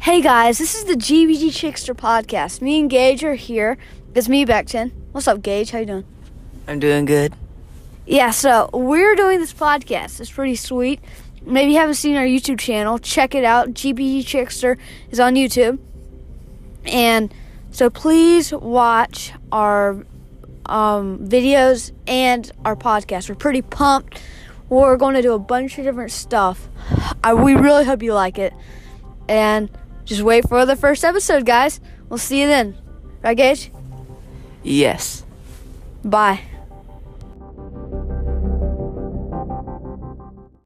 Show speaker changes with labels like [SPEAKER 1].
[SPEAKER 1] Hey guys, this is the GBG Chickster podcast. Me and Gage are here. It's me, Beckton. What's up, Gage? How you doing?
[SPEAKER 2] I'm doing good.
[SPEAKER 1] Yeah, so we're doing this podcast. It's pretty sweet. Maybe you haven't seen our YouTube channel. Check it out. GBG Chickster is on YouTube. And so please watch our um, videos and our podcast. We're pretty pumped. We're going to do a bunch of different stuff. I, we really hope you like it. And just wait for the first episode, guys. We'll see you then. Right, Gage?
[SPEAKER 2] Yes.
[SPEAKER 1] Bye.